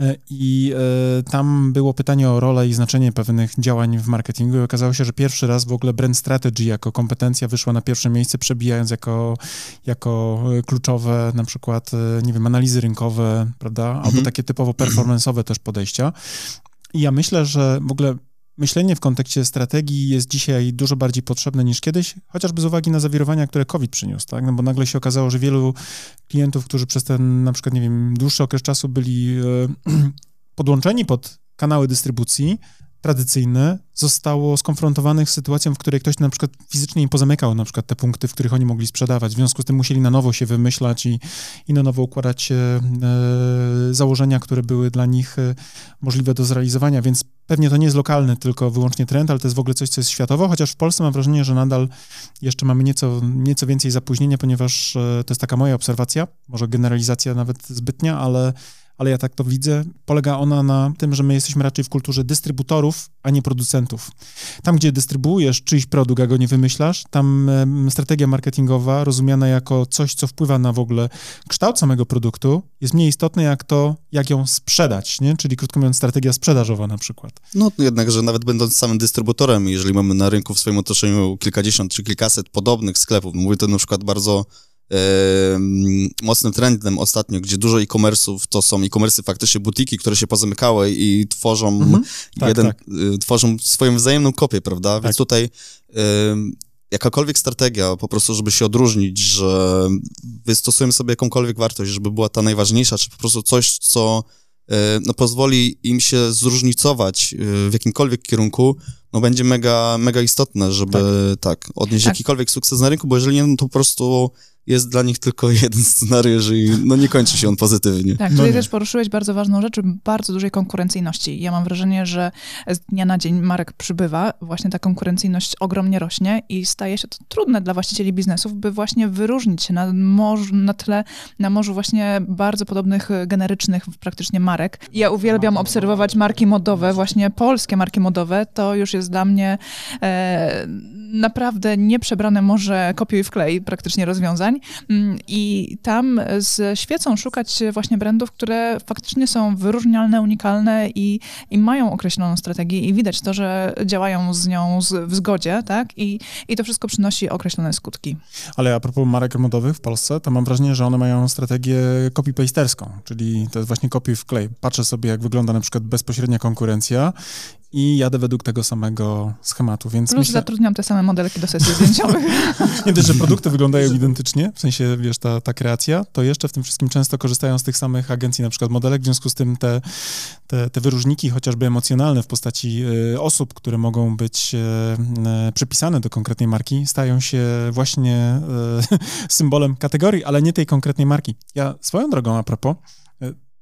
E, I e, tam było pytanie o rolę i znaczenie pewnych działań w marketingu i okazało się, że pierwszy raz w ogóle brand strategy jako kompetencja wyszła na pierwsze miejsce, przebijając jako, jako kluczowe na przykład, nie wiem, analizy rynkowe, prawda, albo mhm. takie typowo performance'owe też podejścia. I ja myślę, że w ogóle myślenie w kontekście strategii jest dzisiaj dużo bardziej potrzebne niż kiedyś, chociażby z uwagi na zawirowania, które COVID przyniósł, tak? No bo nagle się okazało, że wielu klientów, którzy przez ten na przykład, nie wiem, dłuższy okres czasu byli e, podłączeni pod kanały dystrybucji, tradycyjne zostało skonfrontowanych z sytuacją, w której ktoś na przykład fizycznie im pozamykał na przykład te punkty, w których oni mogli sprzedawać. W związku z tym musieli na nowo się wymyślać i, i na nowo układać e, założenia, które były dla nich e, możliwe do zrealizowania, więc pewnie to nie jest lokalny tylko wyłącznie trend, ale to jest w ogóle coś, co jest światowo, chociaż w Polsce mam wrażenie, że nadal jeszcze mamy nieco, nieco więcej zapóźnienia, ponieważ e, to jest taka moja obserwacja, może generalizacja nawet zbytnia, ale ale ja tak to widzę, polega ona na tym, że my jesteśmy raczej w kulturze dystrybutorów, a nie producentów. Tam, gdzie dystrybuujesz czyjś produkt, a go nie wymyślasz, tam strategia marketingowa, rozumiana jako coś, co wpływa na w ogóle kształt samego produktu, jest mniej istotne jak to, jak ją sprzedać, nie? czyli krótko mówiąc strategia sprzedażowa na przykład. No jednakże nawet będąc samym dystrybutorem, jeżeli mamy na rynku w swoim otoczeniu kilkadziesiąt czy kilkaset podobnych sklepów, mówię to na przykład bardzo mocnym trendem ostatnio, gdzie dużo e-commerce'ów to są e-commerce'y faktycznie butiki, które się pozamykały i tworzą mhm. tak, jeden, tak. Y, tworzą swoją wzajemną kopię, prawda? Tak. Więc tutaj jakakolwiek strategia, po prostu, żeby się odróżnić, że wystosujemy sobie jakąkolwiek wartość, żeby była ta najważniejsza, czy po prostu coś, co e, no, pozwoli im się zróżnicować e, w jakimkolwiek kierunku, no będzie mega, mega istotne, żeby tak, tak odnieść tak. jakikolwiek sukces na rynku, bo jeżeli nie, no to po prostu jest dla nich tylko jeden scenariusz i no nie kończy się on pozytywnie. Tak, no tutaj też poruszyłeś bardzo ważną rzecz, bardzo dużej konkurencyjności. Ja mam wrażenie, że z dnia na dzień marek przybywa, właśnie ta konkurencyjność ogromnie rośnie i staje się to trudne dla właścicieli biznesów, by właśnie wyróżnić się na, morzu, na tle, na morzu właśnie bardzo podobnych generycznych praktycznie marek. Ja uwielbiam obserwować marki modowe, właśnie polskie marki modowe, to już jest dla mnie e, naprawdę nieprzebrane morze kopiuj wklej praktycznie rozwiązań mm, i tam z świecą szukać właśnie brandów, które faktycznie są wyróżnialne, unikalne i, i mają określoną strategię i widać to, że działają z nią z, w zgodzie, tak? I, I to wszystko przynosi określone skutki. Ale a propos marek modowych w Polsce, to mam wrażenie, że one mają strategię copy-pasterską, czyli to jest właśnie kopiuj wklej. Patrzę sobie, jak wygląda na przykład bezpośrednia konkurencja i jadę według tego samego schematu, więc Plus myślę... zatrudniam te same modelki do sesji zdjęciowych. Nie dość, że produkty wyglądają identycznie, w sensie, wiesz, ta, ta kreacja, to jeszcze w tym wszystkim często korzystają z tych samych agencji, na przykład modelek, w związku z tym te, te, te wyróżniki, chociażby emocjonalne w postaci y, osób, które mogą być y, przypisane do konkretnej marki, stają się właśnie y, symbolem kategorii, ale nie tej konkretnej marki. Ja swoją drogą, a propos,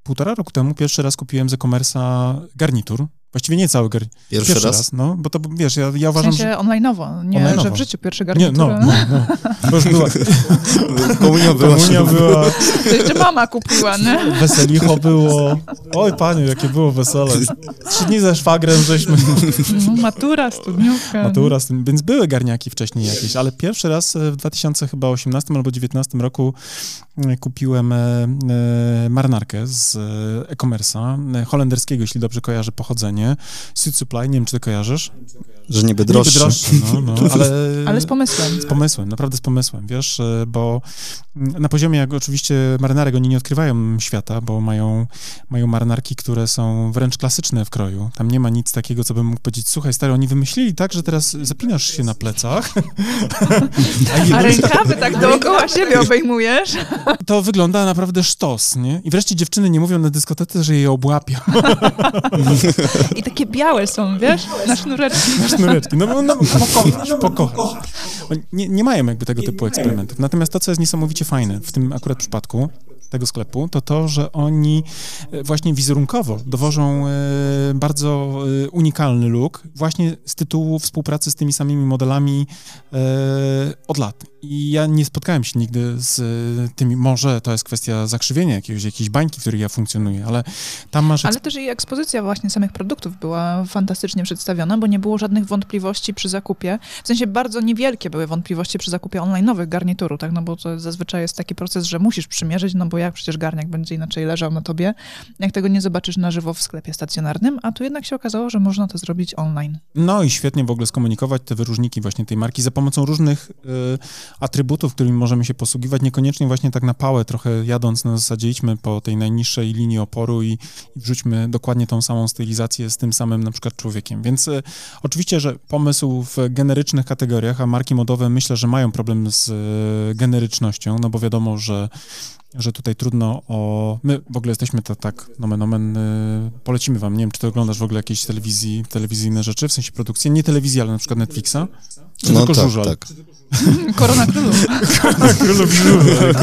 półtora roku temu pierwszy raz kupiłem z e-commerce'a garnitur, Właściwie nie cały gar... Pierwszy, pierwszy raz? raz? No, bo to wiesz, ja, ja uważam, w sensie że... online'owo, nie, online że w życiu pierwszy garnitur. Nie, no, no, no. To już była... Komunia była. Komunia była... To jeszcze mama kupiła, nie? Weselicho było. Oj, panie, jakie było wesele. Trzy dni ze szwagrem żeśmy... No, matura, studniówka. Matura, studniówka. Więc były garniaki wcześniej jakieś, ale pierwszy raz w 2018 albo 2019 roku e, kupiłem e, e, marynarkę z e-commerce'a, holenderskiego, jeśli dobrze kojarzę pochodzenie nie? Suit Supply, nie wiem, czy ty kojarzysz? Że niby droższy. Niby droższy, no, no, ale... ale z pomysłem. Z pomysłem, naprawdę z pomysłem, wiesz, e, bo na poziomie, jak oczywiście marynarek, oni nie odkrywają świata, bo mają, mają marynarki, które są wręcz klasyczne w kroju. Tam nie ma nic takiego, co bym mógł powiedzieć, słuchaj, stary, oni wymyślili tak, że teraz zapinasz się na plecach. A, A rękawy tak dookoła siebie obejmujesz. To wygląda naprawdę sztos, nie? I wreszcie dziewczyny nie mówią na dyskotece, że je obłapia. I takie białe są, wiesz, na sznureczki. Na sznureczki, no, no, no pokochasz, pokochasz. Nie, nie mają jakby tego typu eksperymentów. Natomiast to, co jest niesamowicie fajne w tym akurat przypadku, tego sklepu, to to, że oni e, właśnie wizerunkowo dowożą e, bardzo e, unikalny look właśnie z tytułu współpracy z tymi samymi modelami od lat. I ja nie spotkałem się nigdy z tymi, może to jest kwestia zakrzywienia jakiegoś, jakiejś bańki, w której ja funkcjonuję, ale tam masz... Ale też i ekspozycja właśnie samych produktów była fantastycznie przedstawiona, bo nie było żadnych wątpliwości przy zakupie. W sensie bardzo niewielkie były wątpliwości przy zakupie online'owych garnituru, tak, no bo to zazwyczaj jest taki proces, że musisz przymierzyć, no bo jak przecież garniak będzie inaczej leżał na tobie, jak tego nie zobaczysz na żywo w sklepie stacjonarnym, a tu jednak się okazało, że można to zrobić online. No i świetnie w ogóle skomunikować te wyróżniki właśnie tej marki za pomocą różnych y, atrybutów, którymi możemy się posługiwać, niekoniecznie właśnie tak na pałę, trochę jadąc na zasadzie idźmy po tej najniższej linii oporu i, i wrzućmy dokładnie tą samą stylizację z tym samym na przykład człowiekiem. Więc y, oczywiście, że pomysł w generycznych kategoriach, a marki modowe myślę, że mają problem z y, generycznością, no bo wiadomo, że że tutaj trudno o... My w ogóle jesteśmy to tak, nomen omen, y, polecimy wam, nie wiem, czy ty oglądasz w ogóle jakieś telewizji, telewizyjne rzeczy, w sensie produkcji, nie telewizji, ale na przykład Netflixa, czy No tylko tak, żużel? tak. Korona królów. Królów i żużel.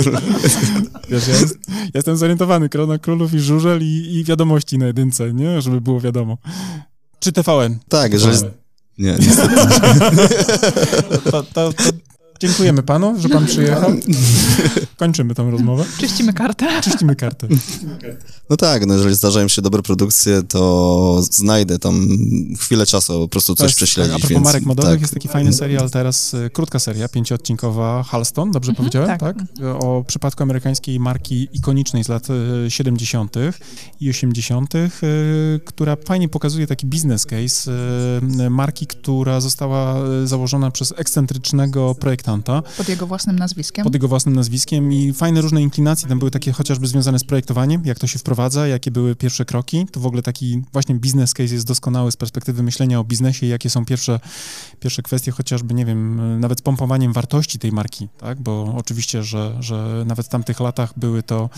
Wiesz, ja, jest, ja jestem zorientowany, Korona Królów i żużel i, i wiadomości na jedynce, nie? Żeby było wiadomo. Czy TVN? Tak, jeżeli... Nie, niestety. To, to, to dziękujemy panu, że pan przyjechał. Kończymy tą rozmowę. Czyścimy kartę. Czyścimy kartę. No tak, no jeżeli zdarzają się dobre produkcje, to znajdę tam chwilę czasu po prostu coś jest, prześledzić. A propos więc, marek modowych, tak. jest taki fajny serial teraz, y, krótka seria, pięcioodcinkowa, Halston, dobrze powiedziałem? tak. O przypadku amerykańskiej marki ikonicznej z lat y, 70. i 80., y, która fajnie pokazuje taki business case y, marki, która została y, założona przez ekscentrycznego projektanta Pod jego własnym nazwiskiem. pod jego własnym nazwiskiem i fajne różne inklinacje tam były takie chociażby związane z projektowaniem, jak to się wprowadza, jakie były pierwsze kroki. To w ogóle taki właśnie business case jest doskonały z perspektywy myślenia o biznesie jakie są pierwsze, pierwsze kwestie, chociażby, nie wiem, nawet z pompowaniem wartości tej marki, tak? Bo oczywiście, że, że nawet w tamtych latach były to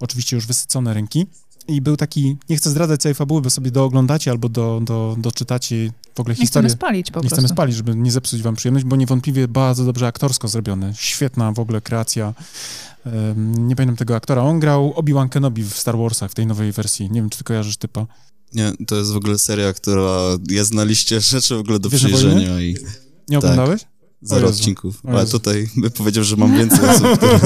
oczywiście już wysycone rynki. I był taki, nie chcę zdradzać całej fabuły, bo sobie dooglądacie albo do, do, doczytacie w ogóle Nie historię. chcemy spalić po Nie prostu. chcemy spalić, żeby nie zepsuć wam przyjemność, bo niewątpliwie bardzo dobrze aktorsko zrobione. Świetna w ogóle kreacja. Em, nie pamiętam tego aktora. On grał Obi-Wan Kenobi w Star Warsach, w tej nowej wersji. Nie wiem, czy ty kojarzysz typa. Nie, to jest w ogóle seria, która jest na liście rzeczy w ogóle do Wiesz, na przejrzenia i Nie oglądałeś? Zero odcinków. Ale Jezu. tutaj bym powiedział, że mam więcej osób, które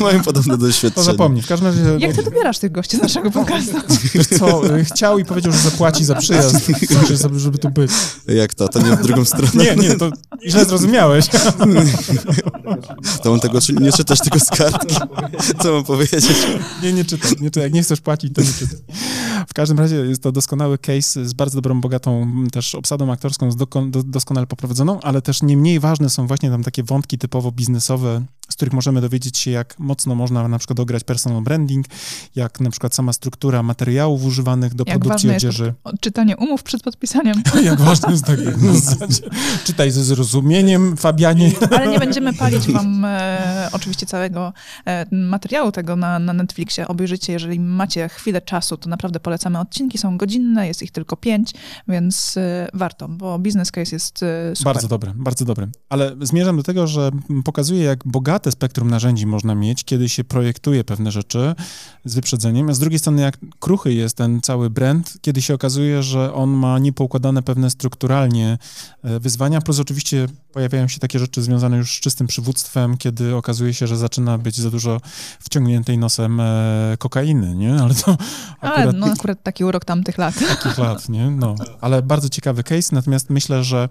mają podobne To doświadczenie. zapomnij. W każdym razie, Jak ty dobierasz tych gości z naszego podcastu? wiesz co, y, chciał i powiedział, że zapłaci za przyjazd, żeby- żeby tu być. Jak to? To nie w drugą stronę. Nie, nie, to źle zrozumiałeś. To mam tego nie czytać tylko z kartki. Co mam powiedzieć? Nie, nie czytaj, nie czytaj. Jak nie chcesz płacić, to nie czytaj. W każdym razie jest to doskonały case z bardzo dobrą, bogatą też obsadą aktorską, z doko- do, doskonale poprowadzoną, ale też nie mniej ważne są właśnie tam takie wątki typowo biznesowe, z których możemy dowiedzieć się, jak mocno można na przykład ograć personal branding, jak na przykład sama struktura materiałów używanych do Jak produkcji odzieży. Odczytanie umów przed podpisaniem. Jak ważne jest tak. Czytaj ze zrozumieniem, Fabianie. Ale nie będziemy palić wam e, oczywiście całego e, materiału tego na, na Netflixie. Obejrzycie, jeżeli macie chwilę czasu, to naprawdę polecamy. Odcinki są godzinne, jest ich tylko pięć, więc e, warto, bo business case jest e, super. Bardzo dobre, bardzo dobre. Ale zmierzam do tego, że pokazuje, jak bogate spektrum narzędzi można mieć, kiedy się projektuje pewne rzeczy z wyprzedzeniem, a z drugiej strony, jak kruchy jest ten cały brand, kiedy się okazuje, że on ma niepoukładane pewne strukturalnie e, wyzwania, plus oczywiście pojawiają się takie rzeczy związane już z czystym przywództwem, kiedy okazuje się, że zaczyna być za dużo wciągniętej nosem e, kokainy, nie? Ale to Ale akurat no akurat taki urok tamtych lat. takich lat, nie? No, ale bardzo ciekawy case, natomiast myślę, że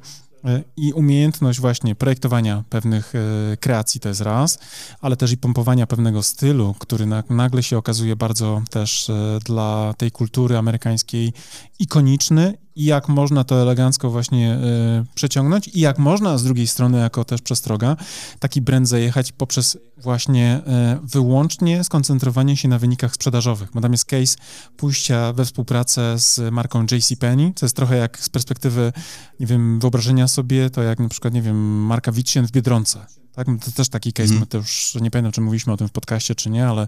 i umiejętność właśnie projektowania pewnych e, kreacji to jest raz, ale też i pompowania pewnego stylu, który na, nagle się okazuje bardzo też e, dla tej kultury amerykańskiej ikoniczny i jak można to elegancko właśnie e, przeciągnąć i jak można z drugiej strony jako też przestroga taki brand zajechać poprzez właśnie e, wyłącznie skoncentrowanie się na wynikach sprzedażowych, bo tam jest case pójścia we współpracę z marką JCPenney, co jest trochę jak z perspektywy, nie wiem, wyobrażenia sobie, to jak na przykład, nie wiem, marka Witchen w Biedronce. Tak, to też taki case, Mhm. my to już nie pamiętam, czy mówiliśmy o tym w podcaście, czy nie, ale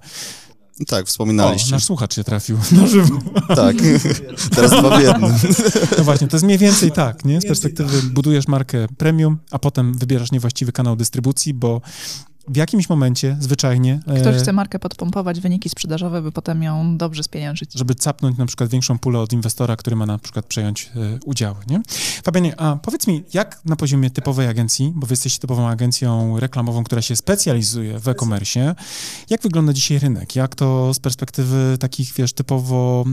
Tak, o, wspominaliście. nasz słuchacz się trafił na żywo. Tak. Teraz dwa w jednym. No właśnie, to jest mniej więcej tak, nie? Z perspektywy budujesz markę premium, a potem wybierasz niewłaściwy kanał dystrybucji, bo w jakimś momencie zwyczajnie... e, Ktoś chce markę podpompować, wyniki sprzedażowe, by potem ją dobrze spieniężyć. żeby capnąć na przykład większą pulę od inwestora, który ma na przykład przejąć e, udziały, nie? Fabianie, a powiedz mi, jak na poziomie typowej agencji, bo wy jesteście typową agencją reklamową, która się specjalizuje w e-commerce, jak wygląda dzisiaj rynek? Jak to z perspektywy takich, wiesz, typowo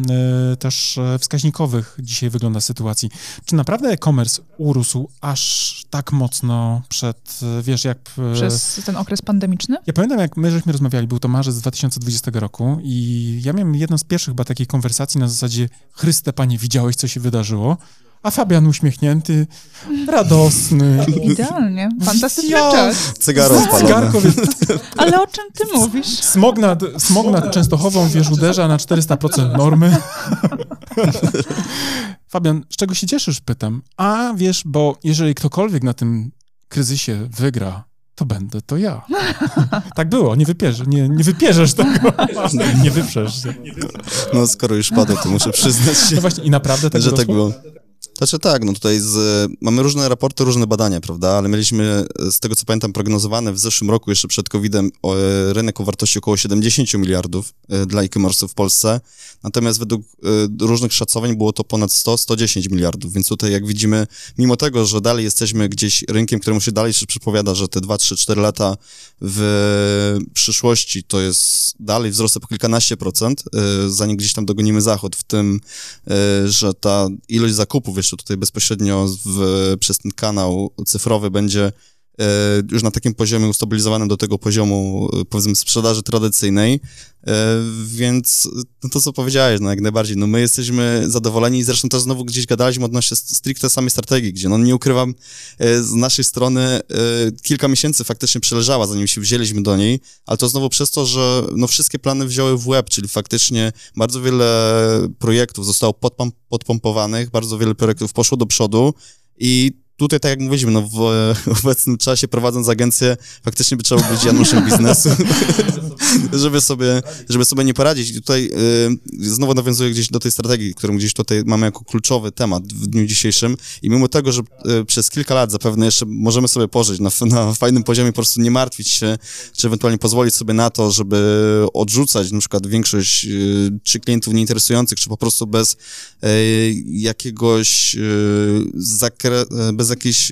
e, też e, wskaźnikowych dzisiaj wygląda sytuacji? Czy naprawdę e-commerce urósł aż tak mocno przed, e, wiesz, jak... e, Przez ten okres okres pandemiczny? Ja pamiętam, jak my żeśmy rozmawiali, był to marzec 2020 roku i ja miałem jedną z pierwszych chyba takiej konwersacji na zasadzie Chryste, Panie, widziałeś, co się wydarzyło? A Fabian uśmiechnięty, radosny. Idealnie. Fantastyczny Ja- czas. Cygaro. Cygarko, wiesz, Ale o czym ty mówisz? smog nad, smog nad Częstochową, wiesz, uderza na 400% normy. Fabian, z czego się cieszysz, pytam. A wiesz, bo jeżeli ktokolwiek na tym kryzysie wygra, to będę to ja. Tak było, nie wypierzesz, nie, nie wypierzesz tego. Nie wyprzesz się. No skoro już padło, to muszę przyznać się. No właśnie, i naprawdę tak że tak było. Znaczy tak, no tutaj z, mamy różne raporty, różne badania, prawda, ale mieliśmy, z tego co pamiętam, prognozowane w zeszłym roku, jeszcze przed COVID-em, o, rynek o wartości około 70 miliardów e, dla e-commerce'u w Polsce, natomiast według e, różnych szacowań było to ponad 100-110 miliardów, więc tutaj jak widzimy, mimo tego, że dalej jesteśmy gdzieś rynkiem, któremu się dalej się przepowiada, że te 2, 3, 4 lata w przyszłości to jest dalej wzrost o kilkanaście procent, e, zanim gdzieś tam dogonimy zachód, w tym, że ta ilość zakupów jeszcze tutaj bezpośrednio w, przez ten kanał cyfrowy będzie już na takim poziomie ustabilizowanym do tego poziomu, e, powiedzmy, sprzedaży tradycyjnej, e, więc no to, co powiedziałeś, no jak najbardziej, no my jesteśmy zadowoleni i zresztą też znowu gdzieś gadaliśmy odnośnie stricte samej strategii, gdzie no nie ukrywam, e, z naszej strony e, kilka miesięcy faktycznie przeleżała, zanim się wzięliśmy do niej, ale to znowu przez to, że no wszystkie plany wzięły w łeb, czyli faktycznie bardzo wiele projektów zostało podpom- podpompowanych, bardzo wiele projektów poszło do przodu i tutaj, tak jak mówiliśmy, no w obecnym czasie prowadząc agencję, faktycznie by trzeba być Januszem biznesu, żeby sobie, żeby sobie nie poradzić. I tutaj y, znowu nawiązuję gdzieś do tej strategii, którą gdzieś tutaj mamy jako kluczowy temat w dniu dzisiejszym i mimo tego, że y, przez kilka lat zapewne jeszcze możemy sobie pożyć na, na fajnym poziomie, po prostu nie martwić się, czy ewentualnie pozwolić sobie na to, żeby odrzucać na przykład większość y, czy klientów nieinteresujących, czy po prostu bez jakiegoś zakre- y,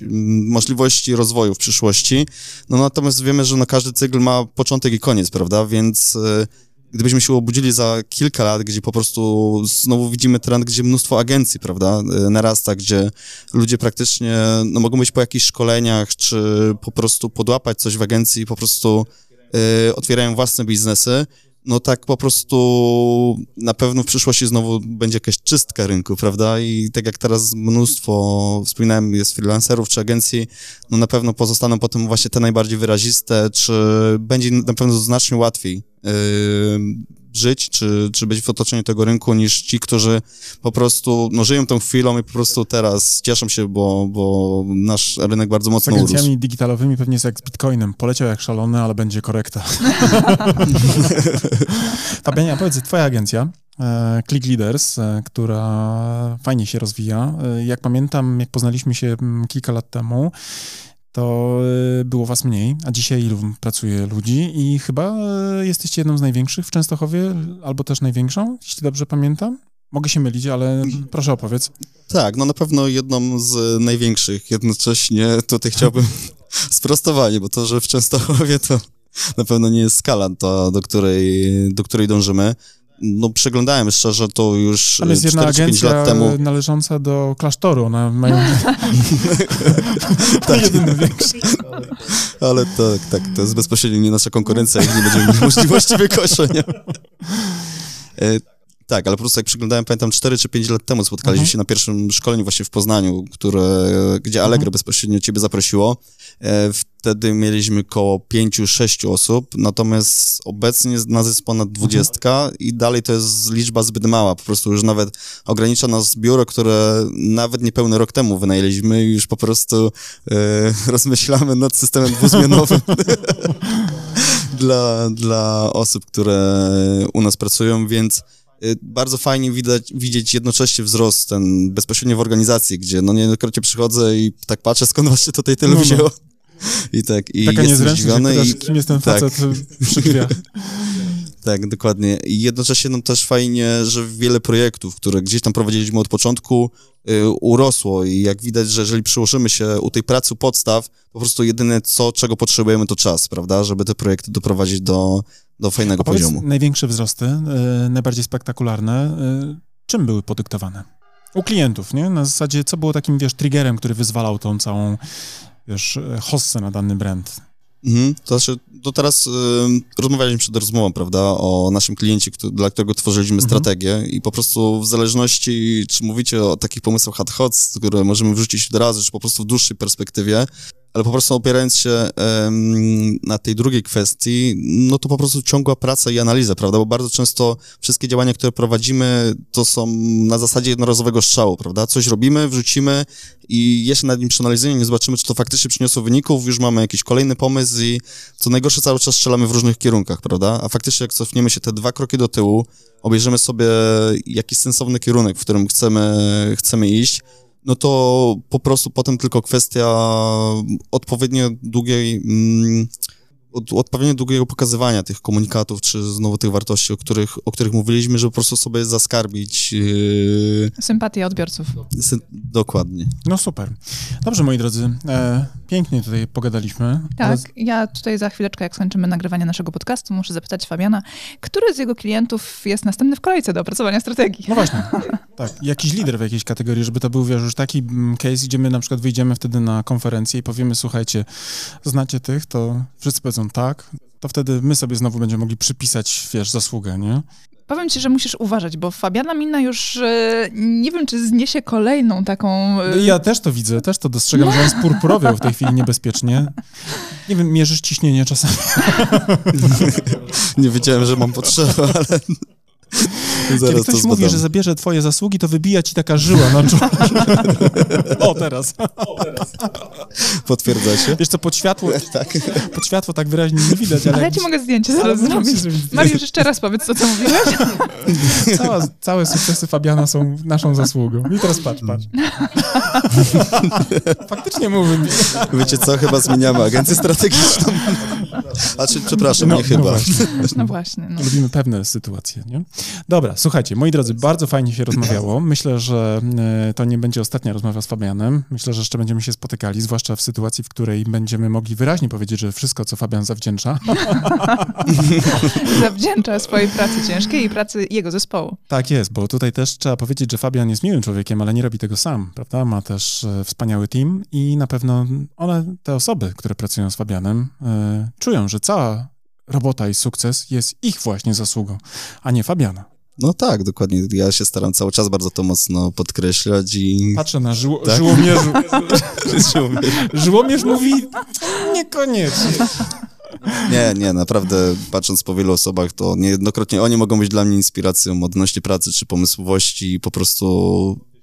mm, możliwości rozwoju w przyszłości. No natomiast wiemy, że no, każdy cykl ma początek i koniec, prawda? Więc y, gdybyśmy się obudzili za kilka lat, gdzie po prostu znowu widzimy trend, gdzie mnóstwo agencji, prawda, y, narasta, gdzie ludzie praktycznie no, mogą być po jakichś szkoleniach, czy po prostu podłapać coś w agencji, po prostu y, otwierają własne biznesy, no tak po prostu na pewno w przyszłości znowu będzie jakaś czystka rynku, prawda? I tak jak teraz mnóstwo, wspominałem, jest freelancerów czy agencji, no na pewno pozostaną potem właśnie te najbardziej wyraziste, czy będzie na pewno znacznie łatwiej żyć, czy, czy być w otoczeniu tego rynku, niż ci, którzy po prostu no, żyją tą chwilą i po prostu teraz cieszą się, bo, bo nasz rynek bardzo Z mocno urósł. agencjami digitalowymi pewnie jest jak z Bitcoinem. Poleciał jak szalony, ale będzie korekta. Fabianie, a powiedz, twoja agencja, e, Click Leaders, e, która fajnie się rozwija. E, Jak pamiętam, jak poznaliśmy się mm, kilka lat temu, to e, było was mniej, a dzisiaj ilu pracuje ludzi i chyba e, jesteście jedną z największych w Częstochowie, albo też największą, jeśli dobrze pamiętam. Mogę się mylić, ale proszę opowiedz. Tak, no na pewno jedną z największych. Jednocześnie tutaj chciałbym sprostowanie, bo to, że w Częstochowie to na pewno nie jest skala, to, do, której, do której dążymy. No przeglądałem szczerze to już Tam jest jedna 4 czy 5 agencja lat temu. należąca do klasztoru, ona mają... tak. Jedyny większy. Ale tak, tak, to jest bezpośrednio nie nasza konkurencja i nie będziemy mieli możliwości wykoszenia. Tak, ale po prostu jak przyglądałem, pamiętam 4 czy 5 lat temu spotkaliśmy Mhm. się na pierwszym szkoleniu właśnie w Poznaniu, które, gdzie Allegro Mhm. bezpośrednio ciebie zaprosiło. E, Wtedy mieliśmy koło 5-6 osób, natomiast obecnie nas jest ponad 20 i dalej to jest liczba zbyt mała. Po prostu już nawet ogranicza nas biuro, które nawet niepełny rok temu wynajęliśmy i już po prostu e, rozmyślamy nad systemem dwuzmianowym dla, dla osób, które u nas pracują, więc bardzo fajnie widać, widzieć jednocześnie wzrost ten bezpośrednio w organizacji, gdzie no niejednokrotnie przychodzę i tak patrzę, skąd właśnie tutaj tyle No, no. wzięło. I tak, i Taka jestem zdziwiony i kim jest ten tak. facet przy drzwiach. tak, dokładnie. I jednocześnie no też fajnie, że wiele projektów, które gdzieś tam prowadziliśmy od początku, y, urosło i jak widać, że jeżeli przyłożymy się u tej pracy podstaw, po prostu jedyne co, czego potrzebujemy to czas, prawda, żeby te projekty doprowadzić do, do fajnego poziomu. największe wzrosty, y, najbardziej spektakularne, y, czym były podyktowane? U klientów, nie? Na zasadzie, co było takim, wiesz, triggerem, który wyzwalał tą całą, wiesz, hossę na dany brand? Mhm, to znaczy, to teraz y, rozmawialiśmy przed rozmową, prawda, o naszym kliencie, kto, dla którego tworzyliśmy mhm. strategię i po prostu w zależności, czy mówicie o takich pomysłach ad hoc, które możemy wrzucić od razu, czy po prostu w dłuższej perspektywie, ale po prostu opierając się um, na tej drugiej kwestii, no to po prostu ciągła praca i analiza, prawda? Bo bardzo często wszystkie działania, które prowadzimy, to są na zasadzie jednorazowego strzału, prawda? Coś robimy, wrzucimy i jeszcze nad nim przeanalizujemy, nie zobaczymy, czy to faktycznie przyniosło wyników, już mamy jakiś kolejny pomysł i co najgorsze, cały czas strzelamy w różnych kierunkach, prawda? A faktycznie, jak cofniemy się te dwa kroki do tyłu, obejrzymy sobie jakiś sensowny kierunek, w którym chcemy, chcemy iść, no to po prostu potem tylko kwestia odpowiednio długiej, mm, od, odpowiednio długiego pokazywania tych komunikatów, czy znowu tych wartości, o których, o których mówiliśmy, żeby po prostu sobie zaskarbić. Yy... Sympatię odbiorców. Sy dokładnie. No super. Dobrze, moi drodzy, e, pięknie tutaj pogadaliśmy. Tak, ale... ja tutaj za chwileczkę, jak skończymy nagrywanie naszego podcastu, muszę zapytać Fabiana, który z jego klientów jest następny w kolejce do opracowania strategii? No właśnie, tak. Jakiś lider w jakiejś kategorii, żeby to był, wiesz, już taki mm, case, gdzie my na przykład wyjdziemy wtedy na konferencję i powiemy, słuchajcie, znacie tych, to wszyscy powiedzą tak, to wtedy my sobie znowu będziemy mogli przypisać, wiesz, zasługę, nie? Powiem ci, że musisz uważać, bo Fabiana Mina już e, nie wiem, czy zniesie kolejną taką... E... No ja też to widzę, też to dostrzegam, no. że on jest purpurowiał w tej chwili niebezpiecznie. Nie wiem, mierzysz ciśnienie czasami. nie wiedziałem, że mam potrzebę, ale... Zaraz Kiedy ktoś mówi, że zabierze twoje zasługi, to wybija ci taka żyła na czole. o, teraz. O, teraz. Potwierdzacie? Wiesz co, pod światło, tak. pod światło tak wyraźnie nie widać, ale... Ale ja ci mogę zdjęcie zaraz zrobić. Mariusz, jeszcze raz powiedz, co, co mówiłeś. Cała, całe sukcesy Fabiana są naszą zasługą. I teraz patrz, patrz. Faktycznie mówię. Wiecie co, chyba zmieniamy agencję strategiczną. A czy, przepraszam, no, nie no chyba. Właśnie. No właśnie. No. Lubimy pewne sytuacje, nie? Dobra, słuchajcie, moi drodzy, bardzo fajnie się rozmawiało. Myślę, że e, to nie będzie ostatnia rozmowa z Fabianem. Myślę, że jeszcze będziemy się spotykali, zwłaszcza w sytuacji, w której będziemy mogli wyraźnie powiedzieć, że wszystko, co Fabian zawdzięcza. zawdzięcza swojej pracy ciężkiej i pracy jego zespołu. Tak jest, bo tutaj też trzeba powiedzieć, że Fabian jest miłym człowiekiem, ale nie robi tego sam, prawda? Ma też e, wspaniały team i na pewno one, te osoby, które pracują z Fabianem, e, że cała robota i sukces jest ich właśnie zasługą, a nie Fabiana. No tak, dokładnie. Ja się staram cały czas bardzo to mocno podkreślać i... Patrzę na żyło, tak? żyłomierzu. Żyłomierz mówi niekoniecznie. Nie, nie, naprawdę patrząc po wielu osobach, to niejednokrotnie oni mogą być dla mnie inspiracją odnośnie pracy czy pomysłowości i po prostu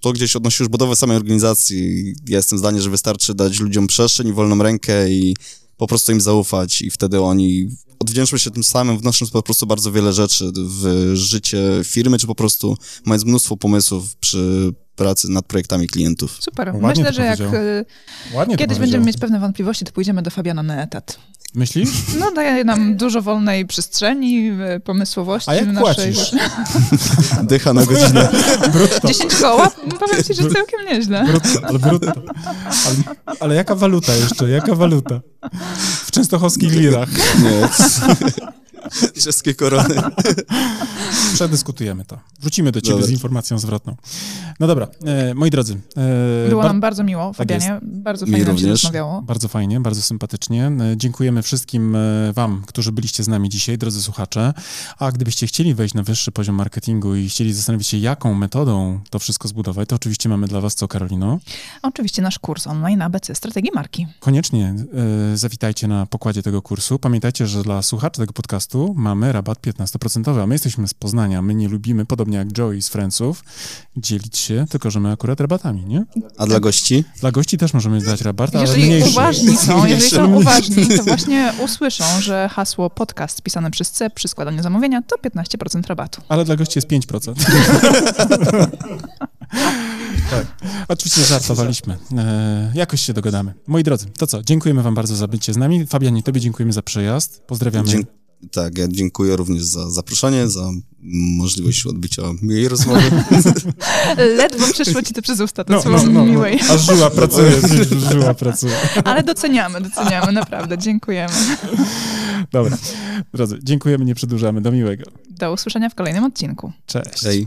to gdzieś odnosi już budowę samej organizacji. Ja jestem zdania, że wystarczy dać ludziom przestrzeń i wolną rękę i po prostu im zaufać i wtedy oni odwdzięczmy się tym samym, wnosząc po prostu bardzo wiele rzeczy w życie firmy, czy po prostu mając mnóstwo pomysłów przy pracy nad projektami klientów. Super. Ładnie Myślę, że jak y, Ładnie kiedyś będziemy mieć pewne wątpliwości, to pójdziemy do Fabiana na etat. Myślisz? No daje nam dużo wolnej przestrzeni, y, pomysłowości. A jak naszej... płacisz? Dycha na godzinę. Brutto. 10 koła? Powiem ci, że całkiem nieźle. Brutto, ale brutto. Ale, ale jaka waluta jeszcze? Jaka waluta? W częstochowskich lirach. Nie. Czeskie korony. Przedyskutujemy to. Wrócimy do ciebie dobra. z informacją zwrotną. No dobra, e, moi drodzy. E, Było nam bardzo miło, tak Fabianie. Tak bardzo fajnie nam się rozmawiało. Bardzo fajnie, bardzo sympatycznie. E, dziękujemy wszystkim e, wam, którzy byliście z nami dzisiaj, drodzy słuchacze. A gdybyście chcieli wejść na wyższy poziom marketingu i chcieli zastanowić się, jaką metodą to wszystko zbudować, to oczywiście mamy dla was co, Karolino? Oczywiście nasz kurs online ABC Strategii Marki. Koniecznie e, zawitajcie na pokładzie tego kursu. Pamiętajcie, że dla słuchaczy tego podcastu mamy rabat 15%, a my jesteśmy z Poznania. My nie lubimy, podobnie jak Joey z Friendsów, dzielić się, tylko że my akurat rabatami, nie? A dla gości? Dla gości też możemy dać rabat, ale jeżeli mniejszy. Uważni są, jeżeli są uważni, to właśnie usłyszą, że hasło podcast pisane przez C przy składaniu zamówienia to 15% rabatu. Ale dla gości jest 5%. tak. Oczywiście żartowaliśmy. E, jakoś się dogadamy. Moi drodzy, to co? Dziękujemy wam bardzo za bycie z nami. Fabianie, tobie dziękujemy za przyjazd. Pozdrawiamy. Dzie tak, ja dziękuję również za zaproszenie, za możliwość odbycia miłej rozmowy. Ledwo przeszło ci to przez usta, to no, słowo no, no, miłej. No. A żyła pracuje, żyła pracuje. Ale doceniamy, doceniamy, naprawdę, dziękujemy. Dobra, drodzy, dziękujemy, nie przedłużamy, do miłego. Do usłyszenia w kolejnym odcinku. Cześć. Hej.